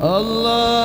Allah.